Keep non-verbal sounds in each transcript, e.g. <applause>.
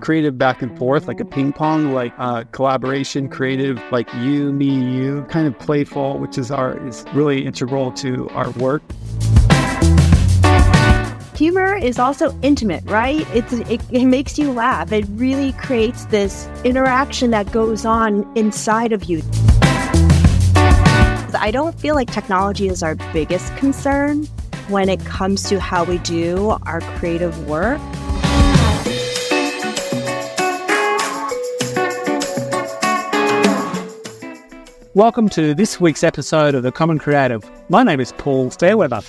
creative back and forth, like a ping pong, like uh, collaboration, creative, like you, me, you, kind of playful, which is our is really integral to our work. Humor is also intimate, right? It's it, it makes you laugh. It really creates this interaction that goes on inside of you. I don't feel like technology is our biggest concern when it comes to how we do our creative work. Welcome to this week's episode of The Common Creative. My name is Paul Fairweather.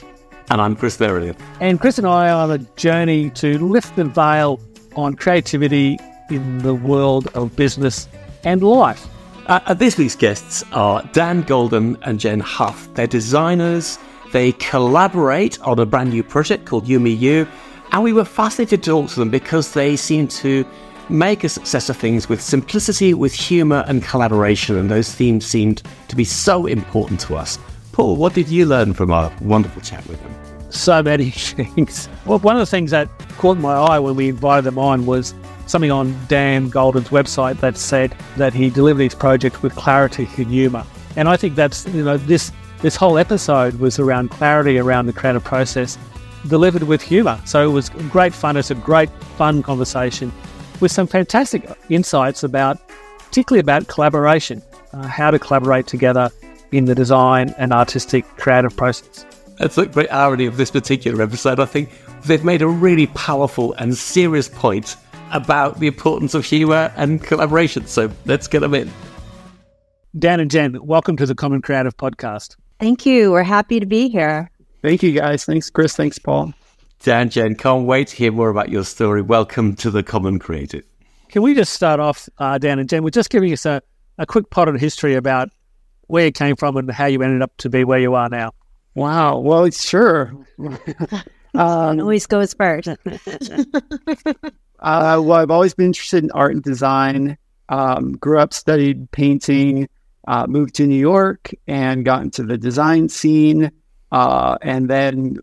And I'm Chris Meredith. And Chris and I are on a journey to lift the veil on creativity in the world of business and life. Uh, this week's guests are Dan Golden and Jen Huh. They're designers. They collaborate on a brand new project called You Me You. And we were fascinated to talk to them because they seem to make a success of things with simplicity, with humour and collaboration. And those themes seemed to be so important to us. Paul, what did you learn from our wonderful chat with them? So many <laughs> things. Well, one of the things that caught my eye when we invited them on was something on Dan Golden's website that said that he delivered his project with clarity and humour. And I think that's, you know, this this whole episode was around clarity around the creative process delivered with humour. So it was great fun. It's a great, fun conversation with some fantastic insights about, particularly about collaboration, uh, how to collaborate together in the design and artistic creative process. That's the great irony of this particular episode. I think they've made a really powerful and serious point about the importance of humour and collaboration. So let's get them in. Dan and Jen, welcome to the Common Creative Podcast. Thank you. We're happy to be here. Thank you, guys. Thanks, Chris. Thanks, Paul. Dan, Jen, can't wait to hear more about your story. Welcome to the Common Creative. Can we just start off, uh, Dan and Jen, with just giving us a, a quick potted history about where you came from and how you ended up to be where you are now? Wow. Well, sure. <laughs> um, always goes first. <laughs> uh, well, I've always been interested in art and design. Um, grew up, studied painting, uh, moved to New York, and got into the design scene. Uh, and then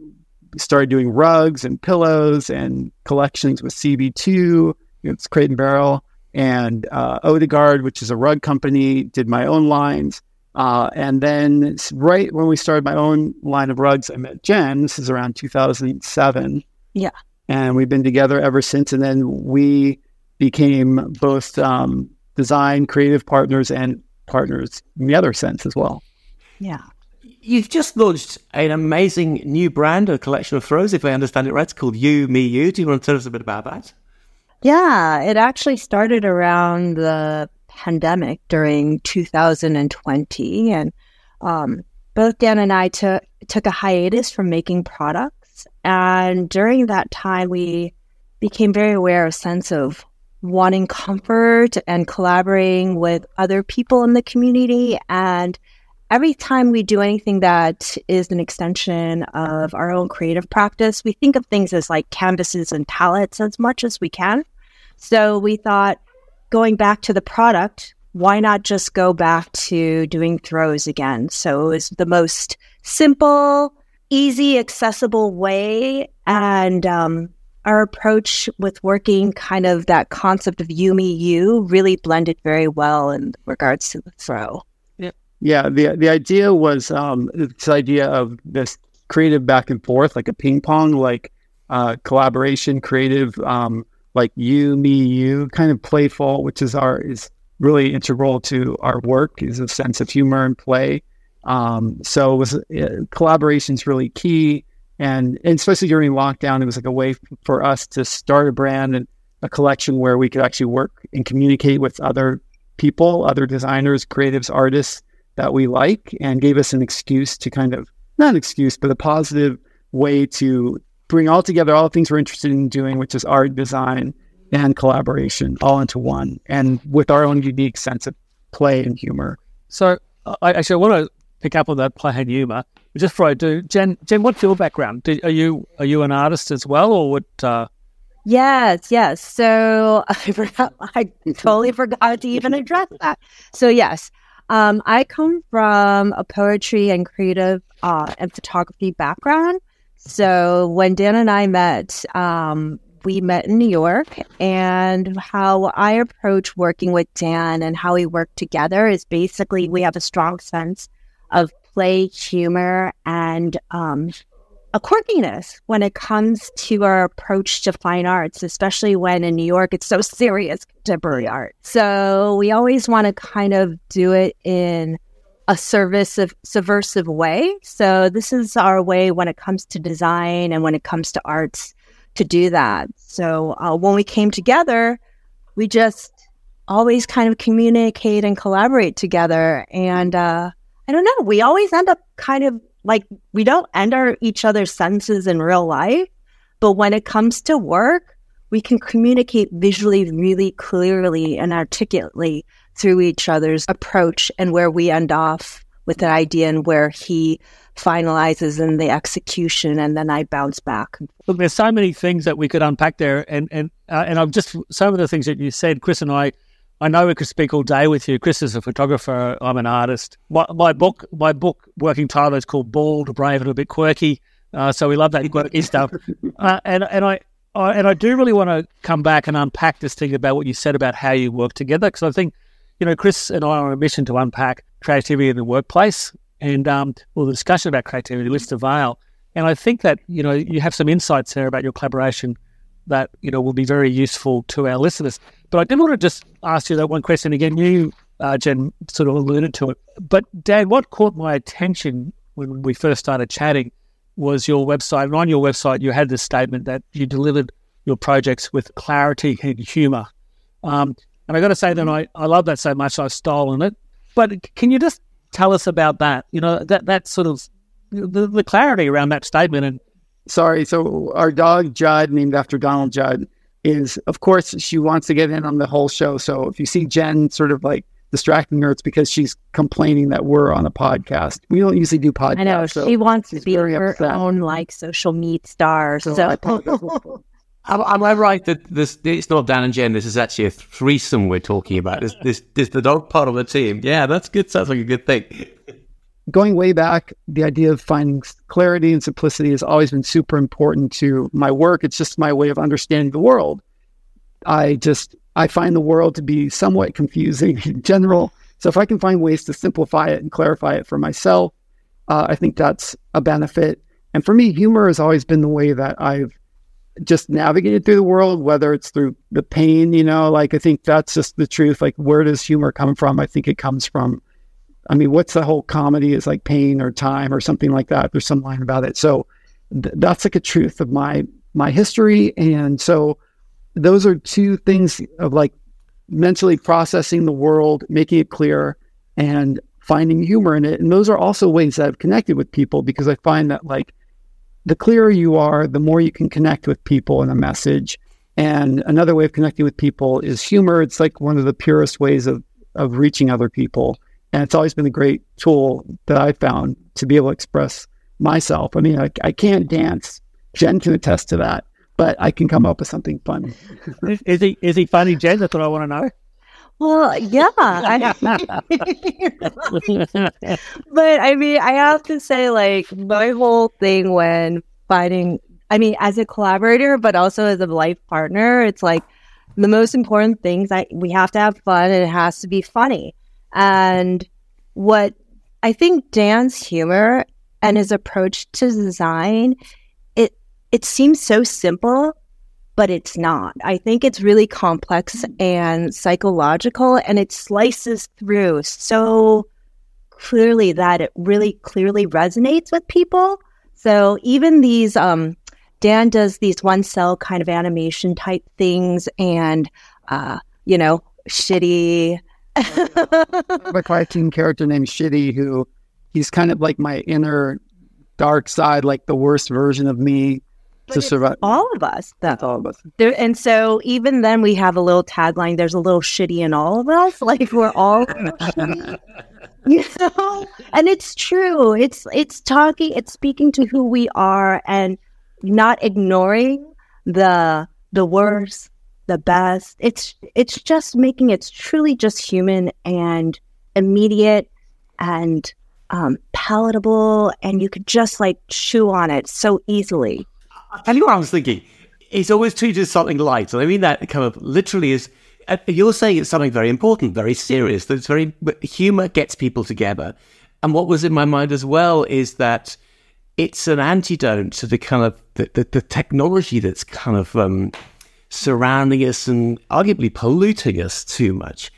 started doing rugs and pillows and collections with CB2, it's Crate and Barrel, and uh, Odegard, which is a rug company. Did my own lines. Uh, and then right when we started my own line of rugs, I met Jen. This is around 2007. Yeah. And we've been together ever since. And then we became both um, design creative partners and partners in the other sense as well. Yeah. You've just launched an amazing new brand, a collection of throws, if I understand it right. It's called You, Me, You. Do you want to tell us a bit about that? Yeah, it actually started around the pandemic during 2020. And um, both Dan and I took, took a hiatus from making products. And during that time, we became very aware of a sense of wanting comfort and collaborating with other people in the community. And every time we do anything that is an extension of our own creative practice, we think of things as like canvases and palettes as much as we can. So we thought, going back to the product, why not just go back to doing throws again? So it was the most simple, easy, accessible way. And um, our approach with working kind of that concept of you, me, you really blended very well in regards to the throw. Yeah. The, the idea was um, this idea of this creative back and forth, like a ping pong, like uh, collaboration, creative. Um, like you, me, you, kind of playful, which is our is really integral to our work is a sense of humor and play. Um, so was uh, collaboration is really key, and, and especially during lockdown, it was like a way for us to start a brand and a collection where we could actually work and communicate with other people, other designers, creatives, artists that we like, and gave us an excuse to kind of not an excuse, but a positive way to bring all together all the things we're interested in doing, which is art, design, and collaboration all into one, and with our own unique sense of play and humor. So, I actually I want to pick up on that play and humor. But just before I do, Jen, Jen, what's your background? Do, are you are you an artist as well, or what? Uh... Yes, yes. So <laughs> I forgot. I totally forgot to even address that. So yes, um, I come from a poetry and creative uh, and photography background. So when Dan and I met, um, we met in New York, and how I approach working with Dan and how we work together is basically we have a strong sense of play, humor, and um, a quirkiness when it comes to our approach to fine arts, especially when in New York it's so serious contemporary art. So we always want to kind of do it in a service of subversive way. So this is our way when it comes to design and when it comes to arts to do that. So uh, when we came together, we just always kind of communicate and collaborate together. And uh, I don't know, we always end up kind of like we don't end our each other's sentences in real life, but when it comes to work, we can communicate visually really clearly and articulately through each other's approach and where we end off with an idea and where he finalizes in the execution and then I bounce back. Look, there's so many things that we could unpack there and and uh, and I'm just some of the things that you said, Chris and I I know we could speak all day with you. Chris is a photographer. I'm an artist. My, my book, my book working title is called Bald, Brave, and a bit quirky. Uh, so we love that quirky <laughs> stuff. Uh, and and I, I and I do really want to come back and unpack this thing about what you said about how you work together because I think you know, Chris and I are on a mission to unpack creativity in the workplace and, um, well, the discussion about creativity lifts the veil. And I think that, you know, you have some insights there about your collaboration that, you know, will be very useful to our listeners. But I did want to just ask you that one question again. You, uh, Jen, sort of alluded to it. But, Dan, what caught my attention when we first started chatting was your website. And on your website, you had this statement that you delivered your projects with clarity and humor. Um, and I got to say that I, I love that so much. I've stolen it. But can you just tell us about that? You know, that, that sort of the, the clarity around that statement. And sorry. So our dog Judd, named after Donald Judd, is of course she wants to get in on the whole show. So if you see Jen sort of like distracting her, it's because she's complaining that we're on a podcast. We don't usually do podcasts. I know so she wants to be her upset. own like social media star. So, so. <laughs> Am, am, I right that this it's not Dan and Jen? This is actually a threesome we're talking about. This this this the dog part of the team. Yeah, that's good. Sounds like a good thing. Going way back, the idea of finding clarity and simplicity has always been super important to my work. It's just my way of understanding the world. I just I find the world to be somewhat confusing <laughs> in general. So if I can find ways to simplify it and clarify it for myself, uh, I think that's a benefit. And for me, humor has always been the way that I've just navigated through the world, whether it's through the pain, you know, like I think that's just the truth. Like, where does humor come from? I think it comes from, I mean, what's the whole comedy is like pain or time or something like that. There's some line about it. So th- that's like a truth of my, my history. And so those are two things of like mentally processing the world, making it clear and finding humor in it. And those are also ways that I've connected with people because I find that like, the clearer you are, the more you can connect with people in a message. And another way of connecting with people is humor. It's like one of the purest ways of, of reaching other people. And it's always been a great tool that I found to be able to express myself. I mean, I, I can't dance. Jen can attest to that, but I can come up with something funny. is he is he funny, Jen? That's what I want to know. Well, yeah. I, <laughs> <laughs> but I mean, I have to say, like, my whole thing when finding, I mean, as a collaborator, but also as a life partner, it's like the most important things that we have to have fun and it has to be funny. And what I think Dan's humor and his approach to design, it it seems so simple, but it's not. I think it's really complex and psychological, and it slices through so clearly that it really clearly resonates with people. So even these, um, Dan does these one cell kind of animation type things, and uh, you know, shitty. A cartoon character named Shitty, who he's kind of like my inner dark side, like the worst version of me to survive. All of us, though. That's all of us. There, and so even then, we have a little tagline. There's a little shitty in all of us. <laughs> Like we're all, <laughs> you know. And it's true. It's it's talking. It's speaking to who we are and not ignoring the the worst, the best. It's it's just making it's truly just human and immediate and um, palatable, and you could just like chew on it so easily. I tell you what I was thinking. it's always treated as something light. And I mean that kind of literally is. You're saying it's something very important, very serious. That it's very humor gets people together. And what was in my mind as well is that it's an antidote to the kind of the, the, the technology that's kind of um, surrounding us and arguably polluting us too much.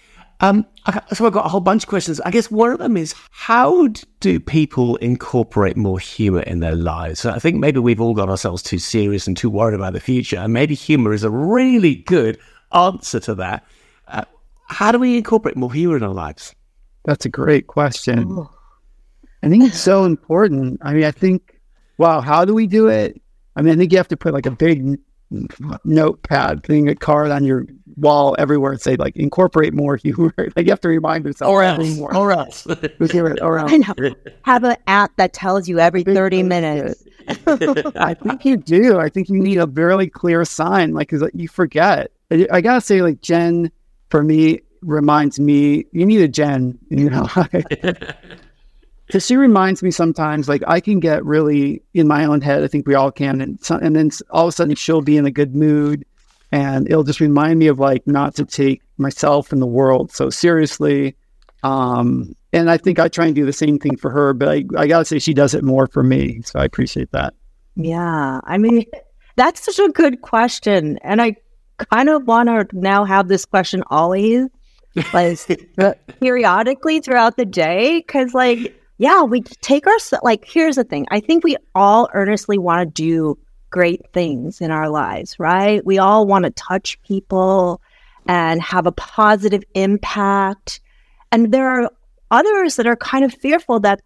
Um, I- so I've got a whole bunch of questions. I guess one of them is how do people incorporate more humor in their lives? So I think maybe we've all got ourselves too serious and too worried about the future, and maybe humor is a really good answer to that. Uh, how do we incorporate more humor in our lives? That's a great question. I think it's so important. I mean, I think, wow, how do we do it? I mean, I think you have to put like a big n- notepad thing, a card on your wall everywhere and say like incorporate more <laughs> humor. like you have to remind yourself. Or else, morning. or else. Humor, or else. <laughs> I know. Have an app that tells you every 30 minutes. <laughs> I think you do. I think you need a very clear sign, like, cause like, you forget. I, I gotta say, like, Jen, for me, reminds me, you need a Jen, you know, because she reminds me sometimes, like, I can get really in my own head. I think we all can. And, so, and then all of a sudden she'll be in a good mood and it'll just remind me of, like, not to take myself and the world so seriously. Um, and I think I try and do the same thing for her, but I, I gotta say, she does it more for me. So I appreciate that. Yeah. I mean, that's such a good question. And I kind of want to now have this question always, like <laughs> periodically throughout the day. Cause, like, yeah, we take our, like, here's the thing. I think we all earnestly want to do great things in our lives, right? We all want to touch people and have a positive impact. And there are others that are kind of fearful that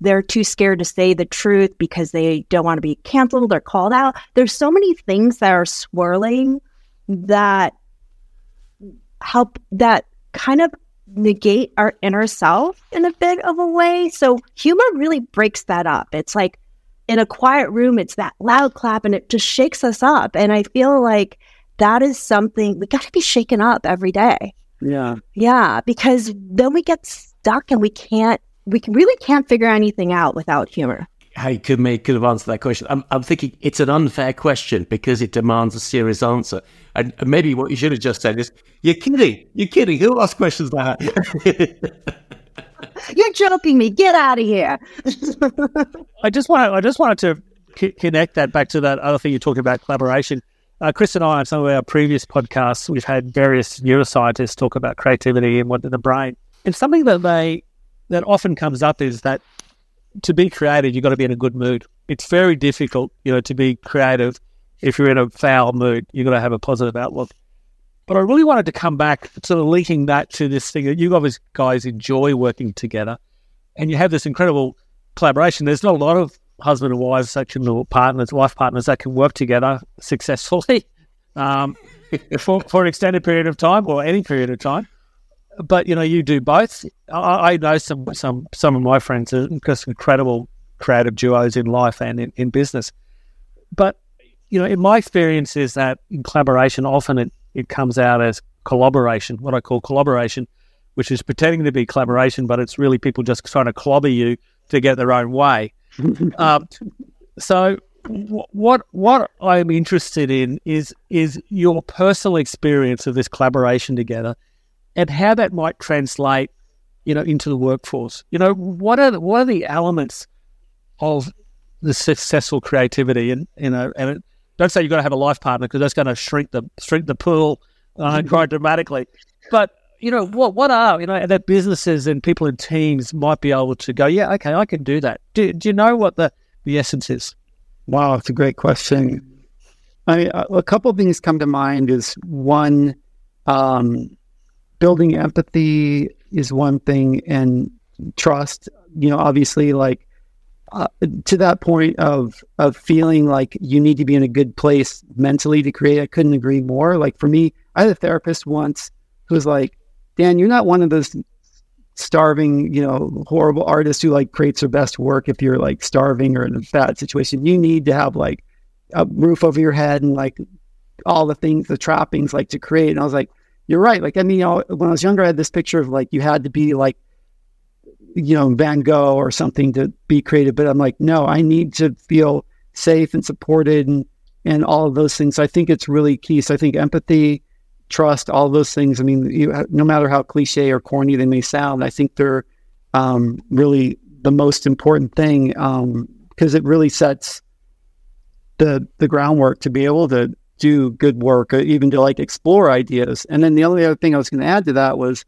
they're too scared to say the truth because they don't want to be canceled or called out. There's so many things that are swirling that help that kind of negate our inner self in a bit of a way. So humor really breaks that up. It's like in a quiet room, it's that loud clap and it just shakes us up. And I feel like that is something we got to be shaken up every day. Yeah. Yeah, because then we get stuck and we can't, we can- really can't figure anything out without humor. How you could make could have answered that question. I'm, I'm thinking it's an unfair question because it demands a serious answer. And and maybe what you should have just said is, "You're kidding. You're kidding. Who asks questions like that?" <laughs> You're joking me. Get out of here. <laughs> I just want I just wanted to c- connect that back to that other thing you talked about collaboration. Uh, Chris and I on some of our previous podcasts, we've had various neuroscientists talk about creativity and what in the brain. And something that they that often comes up is that to be creative, you've got to be in a good mood. It's very difficult, you know, to be creative if you're in a foul mood. You've got to have a positive outlook. But I really wanted to come back, sort of linking that to this thing that you guys enjoy working together, and you have this incredible collaboration. There's not a lot of husband and wives, such or partners, wife partners that can work together successfully <laughs> um, for for an extended period of time or any period of time. But you know, you do both. I, I know some some some of my friends are just incredible creative duos in life and in, in business. But you know, in my experience is that in collaboration, often it, it comes out as collaboration, what I call collaboration, which is pretending to be collaboration, but it's really people just trying to clobber you to get their own way. um, <laughs> so, wh- what what I'm interested in is is your personal experience of this collaboration together, and how that might translate, you know, into the workforce. You know, what are the, what are the elements of the successful creativity, and you know, and it, don't say you've got to have a life partner because that's going to shrink the shrink the pool uh, quite dramatically. But you know what? What are you know that businesses and people in teams might be able to go? Yeah, okay, I can do that. Do, do you know what the the essence is? Wow, it's a great question. I mean, a, a couple of things come to mind. Is one, um, building empathy is one thing, and trust. You know, obviously, like uh, to that point of of feeling like you need to be in a good place mentally to create. I couldn't agree more. Like for me, I had a therapist once who was like, "Dan, you're not one of those starving, you know, horrible artists who like creates their best work if you're like starving or in a bad situation. You need to have like a roof over your head and like all the things, the trappings like to create. And I was like, you're right. Like, I mean, you know, when I was younger, I had this picture of like you had to be like, you know, Van Gogh or something to be creative. But I'm like, no, I need to feel safe and supported and and all of those things. I think it's really key. So I think empathy, trust, all those things. I mean, you, no matter how cliche or corny they may sound, I think they're um, really the most important thing because um, it really sets the the groundwork to be able to do good work, or even to like explore ideas. And then the only other thing I was going to add to that was,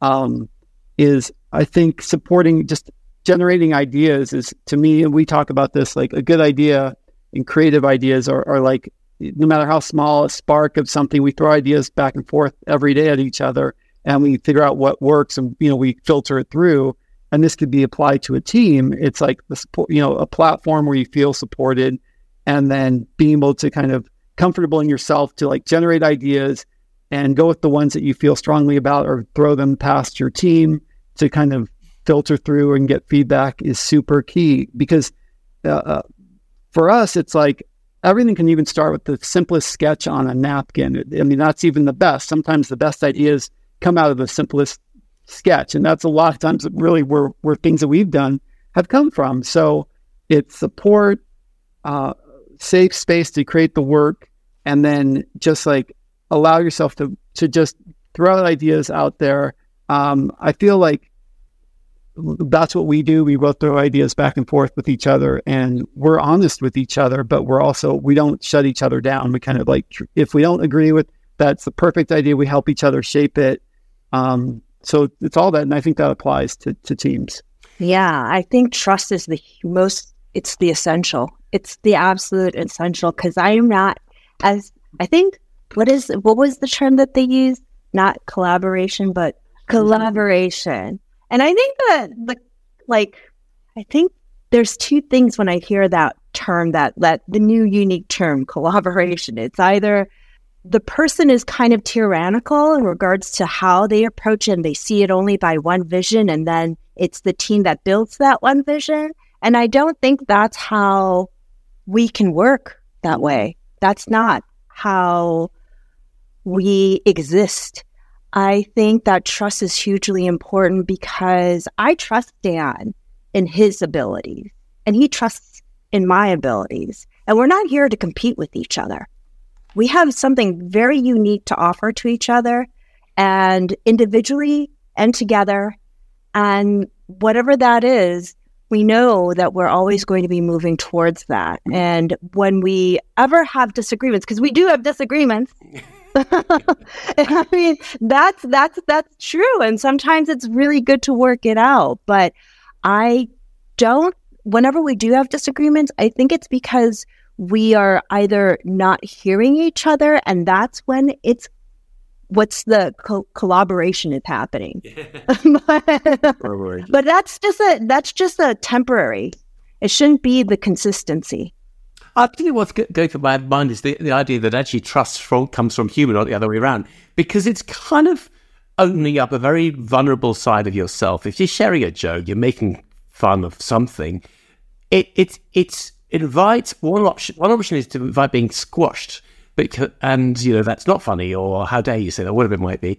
um, is I think supporting just generating ideas is to me, and we talk about this like a good idea and creative ideas are, are like no matter how small a spark of something, we throw ideas back and forth every day at each other, and we figure out what works, and you know we filter it through. And this could be applied to a team. It's like the support, you know, a platform where you feel supported, and then being able to kind of comfortable in yourself to like generate ideas and go with the ones that you feel strongly about or throw them past your team to kind of filter through and get feedback is super key because uh, uh, for us it's like everything can even start with the simplest sketch on a napkin. I mean that's even the best. Sometimes the best ideas come out of the simplest sketch and that's a lot of times really where, where things that we've done have come from. So it's support uh, safe space to create the work and then just like allow yourself to to just throw ideas out there. Um, I feel like that's what we do. We both throw ideas back and forth with each other, and we're honest with each other. But we're also we don't shut each other down. We kind of like if we don't agree with that's the perfect idea, we help each other shape it. Um, so it's all that, and I think that applies to to teams. Yeah, I think trust is the most. It's the essential. It's the absolute essential because I am not as I think what is what was the term that they used? Not collaboration, but collaboration. And I think that the like I think there's two things when I hear that term that that the new unique term collaboration. It's either the person is kind of tyrannical in regards to how they approach it and they see it only by one vision and then it's the team that builds that one vision. And I don't think that's how we can work that way. That's not how we exist. I think that trust is hugely important because I trust Dan in his abilities and he trusts in my abilities. And we're not here to compete with each other. We have something very unique to offer to each other and individually and together. And whatever that is, we know that we're always going to be moving towards that. And when we ever have disagreements, because we do have disagreements, <laughs> <laughs> I mean, that's that's that's true. And sometimes it's really good to work it out. But I don't whenever we do have disagreements, I think it's because we are either not hearing each other and that's when it's what's the co- collaboration is happening. <laughs> but, but that's just a that's just a temporary. It shouldn't be the consistency. I think what's going through my mind is the, the idea that actually trust from, comes from human, not the other way around, because it's kind of opening up a very vulnerable side of yourself. If you're sharing a joke, you're making fun of something. It it it's it invites one option. One option is to invite being squashed because, and you know that's not funny, or how dare you say that? Whatever it might be.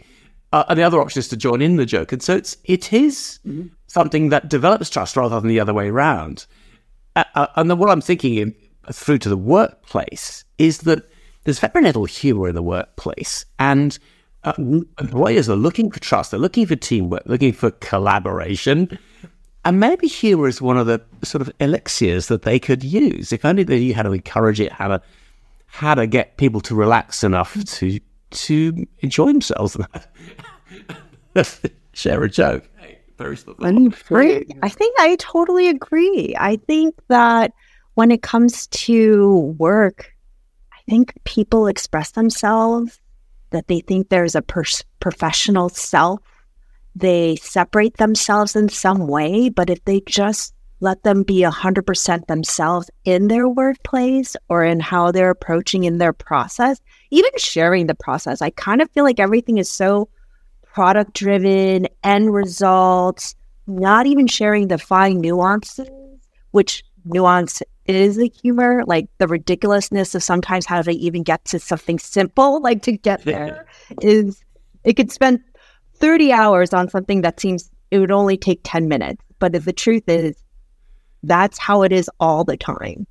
Uh, and the other option is to join in the joke, and so it's it is mm-hmm. something that develops trust rather than the other way around. Uh, uh, and then what I'm thinking through to the workplace is that there's very little humor in the workplace, and uh, employers are looking for trust, they're looking for teamwork, looking for collaboration. And maybe humor is one of the sort of elixirs that they could use. If only they knew how to encourage it, how to how to get people to relax enough to to enjoy themselves and <laughs> share a joke. Hey, very I think I totally agree. I think that when it comes to work, I think people express themselves that they think there's a per- professional self. They separate themselves in some way, but if they just let them be 100% themselves in their workplace or in how they're approaching in their process, even sharing the process. I kind of feel like everything is so product driven, end results, not even sharing the fine nuances, which nuance is the humor, like the ridiculousness of sometimes how they even get to something simple, like to get <laughs> there is it could spend 30 hours on something that seems it would only take 10 minutes. But the truth is that's how it is all the time.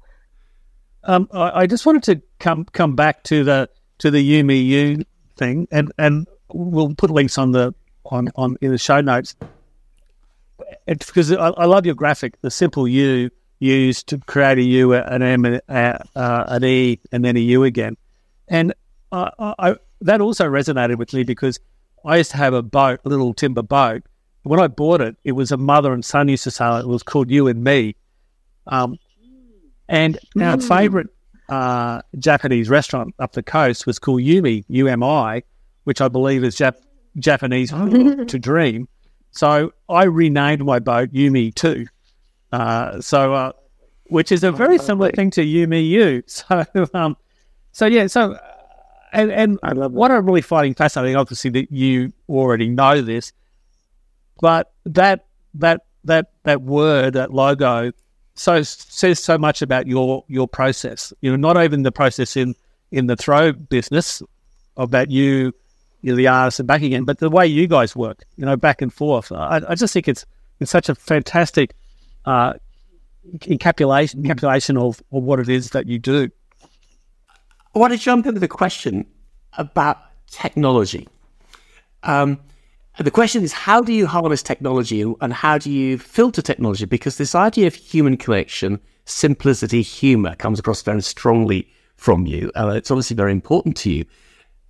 Um, I, I, just wanted to come come back to the to the U ME U thing, and and we'll put links on the on on in the show notes. It's because I, I love your graphic, the simple U used to create a U, an M, a, uh, an E, and then a U again, and I, I, that also resonated with me because I used to have a boat, a little timber boat. When I bought it, it was a mother and son used to sell it. It was called You and Me. Um, and our mm. favorite uh, Japanese restaurant up the coast was called Yumi, UMI, which I believe is Jap- Japanese <laughs> to dream. So I renamed my boat Yumi too. Uh, so, uh, which is a very similar thing to U ME U. <laughs> So, um, so yeah, so and and I love what I'm really finding fascinating, obviously that you already know this, but that that that that word, that logo, so says so much about your your process. You know, not even the process in in the throw business about you, you know, the artist and back again, but the way you guys work. You know, back and forth. I, I just think it's it's such a fantastic uh, encapsulation encapsulation of, of what it is that you do. I want to jump into the question about technology. Um, the question is, how do you harness technology and how do you filter technology? Because this idea of human connection, simplicity, humor comes across very strongly from you. Uh, it's obviously very important to you.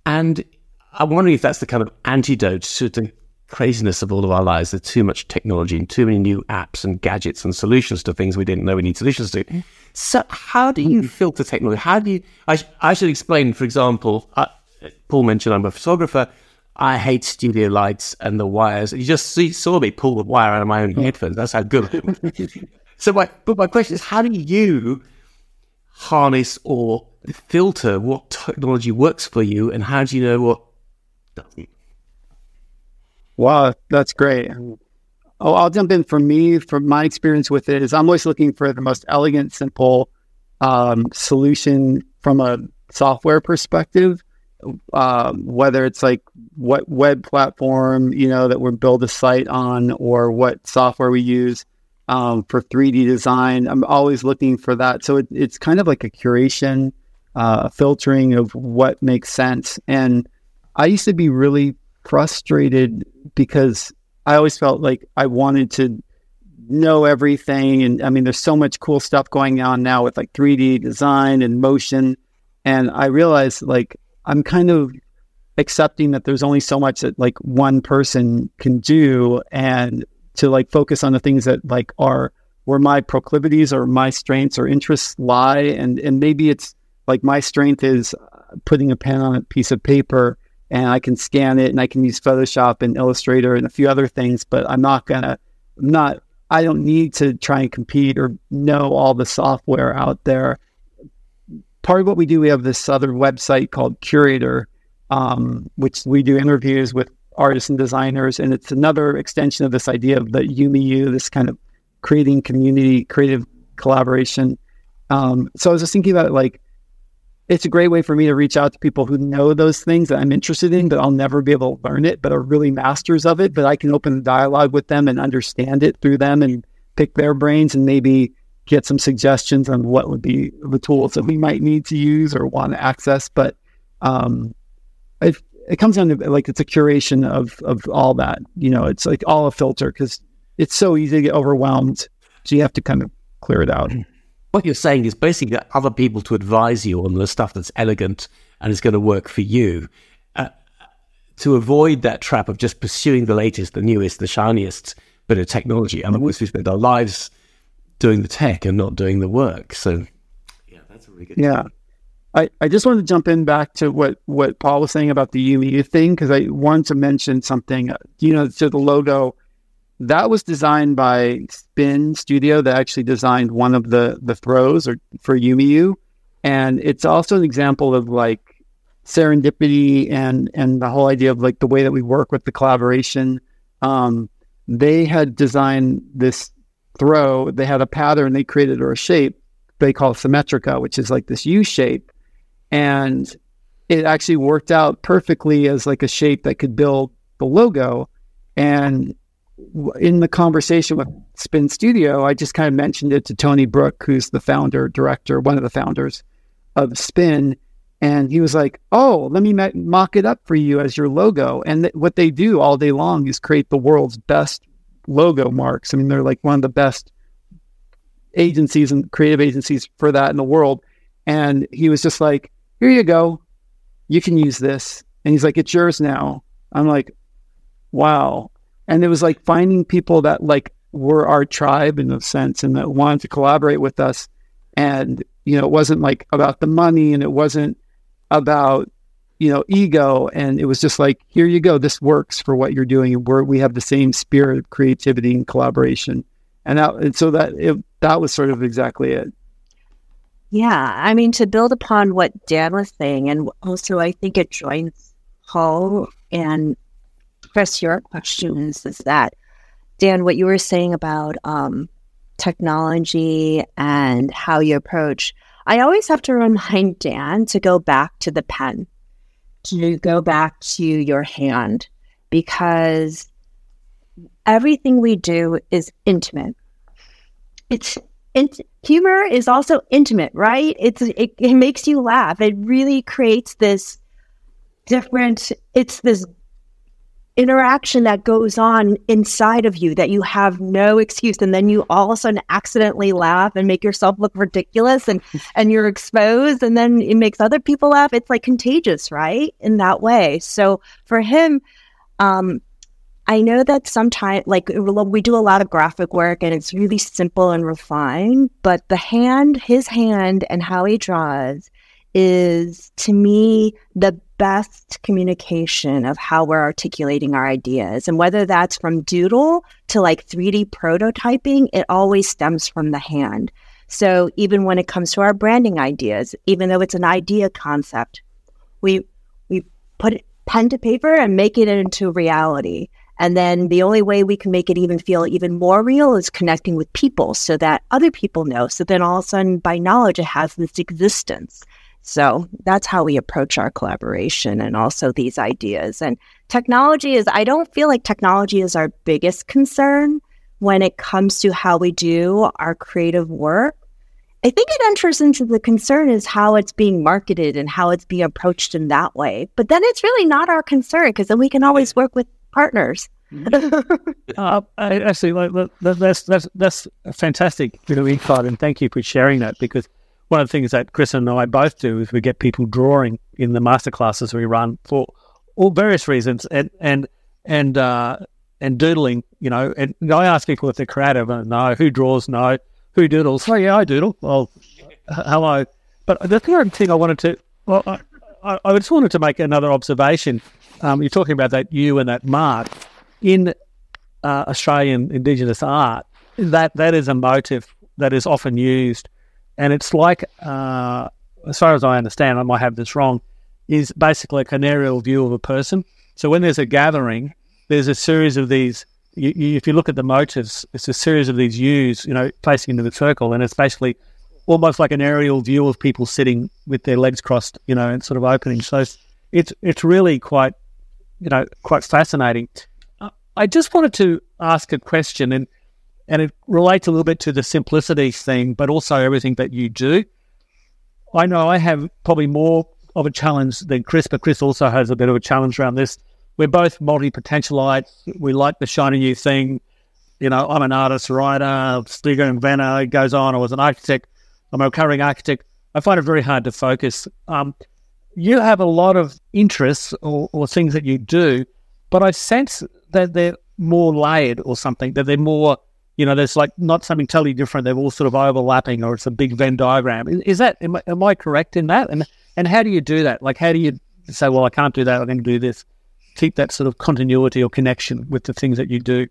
And I'm wondering if that's the kind of antidote to the craziness of all of our lives. There's too much technology and too many new apps and gadgets and solutions to things we didn't know we need solutions to. So, how do you filter technology? How do you? I, I should explain, for example, uh, Paul mentioned I'm a photographer. I hate studio lights and the wires. You just see, saw me pull the wire out of my own headphones. That's how good I <laughs> so, my, but my question is, how do you harness or filter what technology works for you, and how do you know what doesn't? Wow, that's great. Oh, I'll jump in. For me, from my experience with it, is I'm always looking for the most elegant, simple um, solution from a software perspective um, whether it's like what web platform you know that we build a site on or what software we use um, for 3D design. I'm always looking for that. So it, it's kind of like a curation, uh, filtering of what makes sense. And I used to be really frustrated because I always felt like I wanted to know everything. And I mean, there's so much cool stuff going on now with like 3D design and motion. And I realized like I'm kind of accepting that there's only so much that like one person can do and to like focus on the things that like are where my proclivities or my strengths or interests lie. And and maybe it's like my strength is uh, putting a pen on a piece of paper and I can scan it and I can use Photoshop and Illustrator and a few other things but I'm not gonna I'm not I don't need to try and compete or know all the software out there part of what we do, we have this other website called Curator, um, which we do interviews with artists and designers, and it's another extension of this idea of the U ME U, this kind of creating community, creative collaboration. Um, so I was just thinking about it, like it's a great way for me to reach out to people who know those things that I'm interested in, but I'll never be able to learn it, but are really masters of it. But I can open a dialogue with them and understand it through them and pick their brains and maybe get some suggestions on what would be the tools that we might need to use or want to access. But um, it, it comes down to like it's a curation of of all that. You know, it's like all a filter because it's so easy to get overwhelmed. So you have to kind of clear it out. <clears throat> What you're saying is basically other people to advise you on the stuff that's elegant and is going to work for you. Uh, to avoid that trap of just pursuing the latest, the newest, the shiniest bit of technology. And of course, we spend our lives doing the tech and not doing the work. So, yeah, that's a really good. Yeah. I, I just wanted to jump in back to what, what Paul was saying about the U ME U thing because I wanted to mention something. You know, to the logo that was designed by Spin Studio that actually designed one of the the throws or for U ME U, and it's also an example of like serendipity and and the whole idea of like the way that we work with the collaboration. Um, they had designed this throw, they had a pattern they created or a shape they call symmetrica, which is like this U shape. And it actually worked out perfectly as like a shape that could build the logo. And in the conversation with Spin Studio, I just kind of mentioned it to Tony Brook, who's the founder, director, one of the founders of Spin. And he was like, Oh, let me mock it up for you as your logo. And th- what they do all day long is create the world's best logo marks. I mean, they're like one of the best agencies and creative agencies for that in the world. And he was just like, Here you go. You can use this. And he's like, It's yours now. I'm like, Wow. And it was like finding people that like were our tribe in a sense and that wanted to collaborate with us. And, you know, it wasn't like about the money and it wasn't about, you know, ego. And it was just like, here you go. This works for what you're doing. We're, we have the same spirit of creativity and collaboration. And that, and so that, it, that was sort of exactly it. Yeah. I mean, to build upon what Dan was saying, and also I think it joins Paul and Chris, your question is, is that, Dan, what you were saying about um, technology and how you approach, I always have to <laughs> remind Dan to go back to the pen, to go back to your hand, because everything we do is intimate. It's int- humor is also intimate, right? It's it, it makes you laugh. It really creates this different. It's this interaction that goes on inside of you that you have no excuse and then you all of a sudden accidentally laugh and make yourself look ridiculous and <laughs> and you're exposed and then it makes other people laugh. It's like contagious right in that way. So for him um I know that sometimes, like, we do a lot of graphic work and it's really simple and refined, but the hand, his hand, and how he draws is to me the best communication of how we're articulating our ideas. And whether that's from doodle to like 3D prototyping, it always stems from the hand. So even when it comes to our branding ideas, even though it's an idea concept, we we put it pen to paper and make it into reality. And then the only way we can make it even feel even more real is connecting with people so that other people know. So then all of a sudden, by knowledge, it has this existence. So that's how we approach our collaboration and also these ideas. And technology is, I don't feel like technology is our biggest concern when it comes to how we do our creative work. I think it enters into the concern is how it's being marketed and how it's being approached in that way. But then it's really not our concern because then we can always work with partners. <laughs> uh, actually, like, that's that's that's a fantastic bit of insight, and thank you for sharing that because one of the things that Chris and I both do is we get people drawing in the masterclasses we run for all various reasons, and and and uh, and doodling. You know, and I ask people if they're creative, and no, who draws, no, who doodles. Oh yeah, I doodle. Well, hello. But the third thing I wanted to, well, I, I just wanted to make another observation. Um, you're talking about that you and that mark in uh, Australian Indigenous art. That that is a motive that is often used and it's like, uh, as far as I understand, I might have this wrong, is basically a canarial view of a person. So when there's a gathering, there's a series of these. You, you, if you look at the motives, it's a series of these U's, you know, placing into the circle, and it's basically almost like an aerial view of people sitting with their legs crossed, you know, and sort of opening. So it's it's really quite, you know, quite fascinating. I just wanted to ask a question, and and it relates a little bit to the simplicity thing, but also everything that you do. I know I have probably more of a challenge than Chris, but Chris also has a bit of a challenge around this. We're both multi potentialites. We like the shiny new thing. You know, I'm an artist, writer, speaker, inventor. It goes on. I was an architect. I'm a recovering architect. I find it very hard to focus. Um, you have a lot of interests or, or things that you do, but I sense that they're more layered or something, that they're more you know, there's like not something totally different. They're all sort of overlapping, or it's a big Venn diagram. Is, that am I, am I, correct in that? And and how do you do that? Like, how do you say, well, I can't do that. I'm going to do this. Keep that sort of continuity or connection with the things that you do.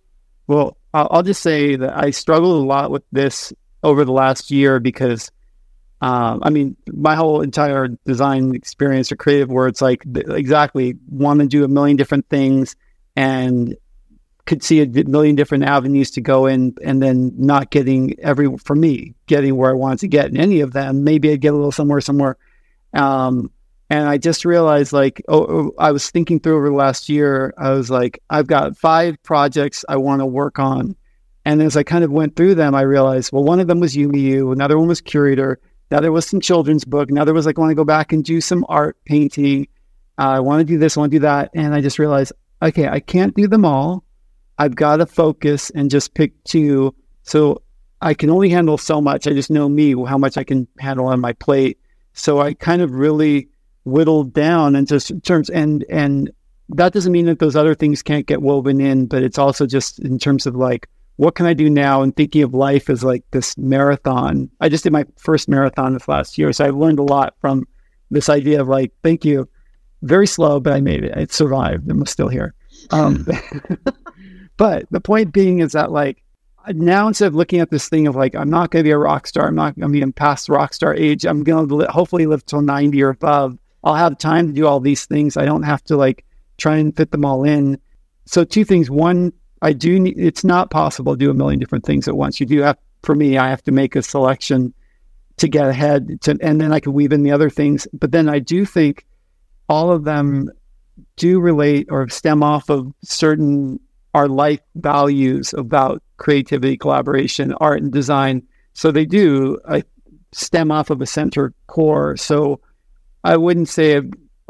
Well, I'll, I'll just say that I struggled a lot with this over the last year because, um, I mean, my whole entire design experience or creative where it's like exactly want to do a million different things and could see a million different avenues to go in and then not getting every for me getting where I wanted to get in any of them. Maybe I'd get a little somewhere somewhere. Um, And I just realized, like, oh, oh, I was thinking through over the last year, I was like, I've got five projects I want to work on. And as I kind of went through them, I realized, well, one of them was U ME U, another one was Curator, now there was some children's book, now there was like, I want to go back and do some art painting. Uh, I want to do this, I want to do that. And I just realized, okay, I can't do them all. I've got to focus and just pick two. So I can only handle so much. I just know me, how much I can handle on my plate. So I kind of really whittled down into terms and and that doesn't mean that those other things can't get woven in, but it's also just in terms of like what can I do now and thinking of life as like this marathon. I just did my first marathon this last year, so I've learned a lot from this idea of like, thank you. Very slow, but I made it. It survived. I'm still here. Um, <laughs> but the point being is that like now instead of looking at this thing of like I'm not going to be a rock star, I'm not going to be past rock star age. I'm going to li- hopefully live till 90 or above. I'll have time to do all these things. I don't have to like try and fit them all in. So two things. One, I do need, it's not possible to do a million different things at once. You do have, for me, I have to make a selection to get ahead to, and then I can weave in the other things. But then I do think all of them do relate or stem off of certain our life values about creativity, collaboration, art and design. So they do I stem off of a center core. So I wouldn't say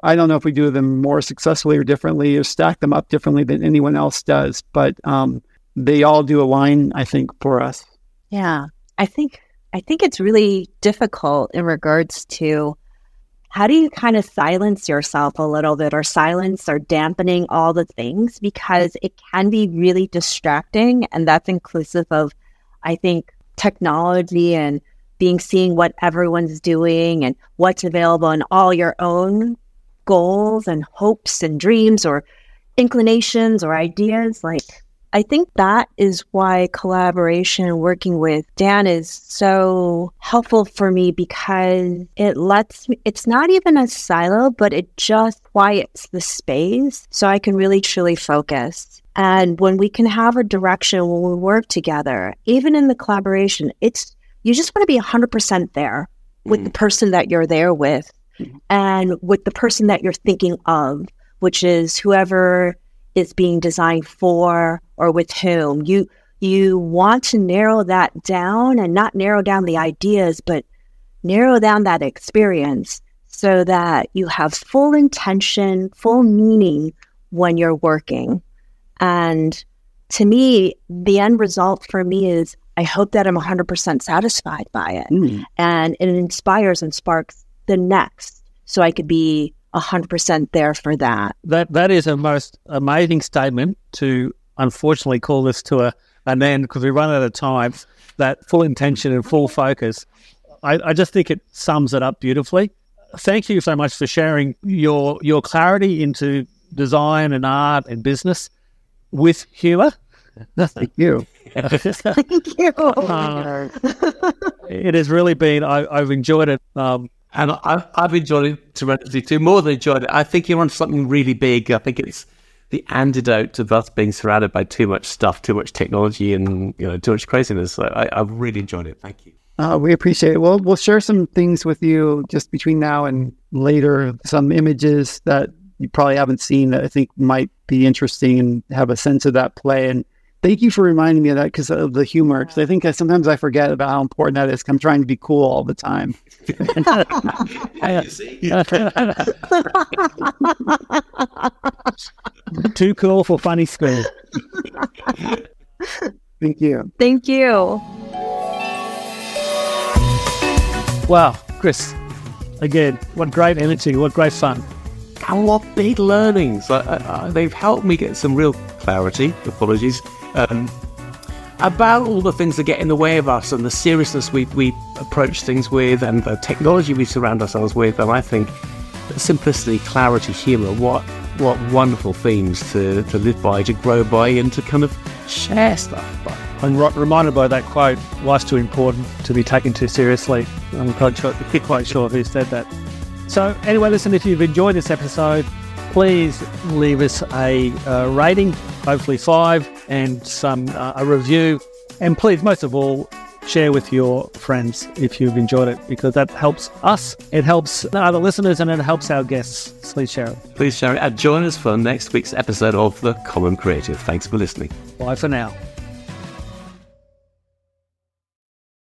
I don't know if we do them more successfully or differently or stack them up differently than anyone else does, but um, they all do align, I think, for us. Yeah, I think I think it's really difficult in regards to how do you kind of silence yourself a little bit or silence or dampening all the things? Because it can be really distracting and that's inclusive of I think technology and being seeing what everyone's doing and what's available and all your own goals and hopes and dreams or inclinations or ideas like I think that is why collaboration and working with Dan is so helpful for me because it lets me, it's not even a silo, but it just quiets the space so I can really truly focus. And when we can have a direction when we work together, even in the collaboration, it's you just want to be 100% there with mm-hmm. the person that you're there with mm-hmm. and with the person that you're thinking of, which is whoever is being designed for or with whom. You you want to narrow that down and not narrow down the ideas, but narrow down that experience so that you have full intention, full meaning when you're working. And to me, the end result for me is I hope that I'm 100% satisfied by it. Mm. And it inspires and sparks the next. So I could be 100% there for that. That That is a most amazing statement to unfortunately call this to a, an end because we run out of time. That full intention and full focus. I, I just think it sums it up beautifully. Thank you so much for sharing your your clarity into design and art and business with humor. Thank you. <laughs> Thank you. Uh, it has really been, I, have enjoyed it. Um, and I, have enjoyed it tremendously too, more than enjoyed it. I think you're on something really big. I think it's the antidote to us being surrounded by too much stuff, too much technology, and you know, too much craziness. So I, have really enjoyed it. Thank you. Uh, we appreciate it. We'll, we'll share some things with you just between now and later, some images that you probably haven't seen that I think might be interesting and have a sense of that play. And Thank you for reminding me of that because of the humor. Because I think I, sometimes I forget about how important that is. I'm trying to be cool all the time. <laughs> Too cool for funny school. Thank you. Thank you. Wow, Chris. Again, what great energy! What great fun! And what big learnings! Uh, uh, they've helped me get some real clarity. Apologies um, about all the things that get in the way of us and the seriousness we, we approach things with and the technology we surround ourselves with. And I think simplicity, clarity, humour, what what wonderful themes to, to live by, to grow by, and to kind of share stuff by. I'm reminded by that quote, life's too important to be taken too seriously. I'm quite sure, quite sure who said that. So, anyway, listen, if you've enjoyed this episode, please leave us a uh, rating, hopefully five, and some uh, a review. And please, most of all, share with your friends if you've enjoyed it because that helps us, it helps other listeners, and it helps our guests. Please share it. Please share it and join us for next week's episode of The Common Creative. Thanks for listening. Bye for now.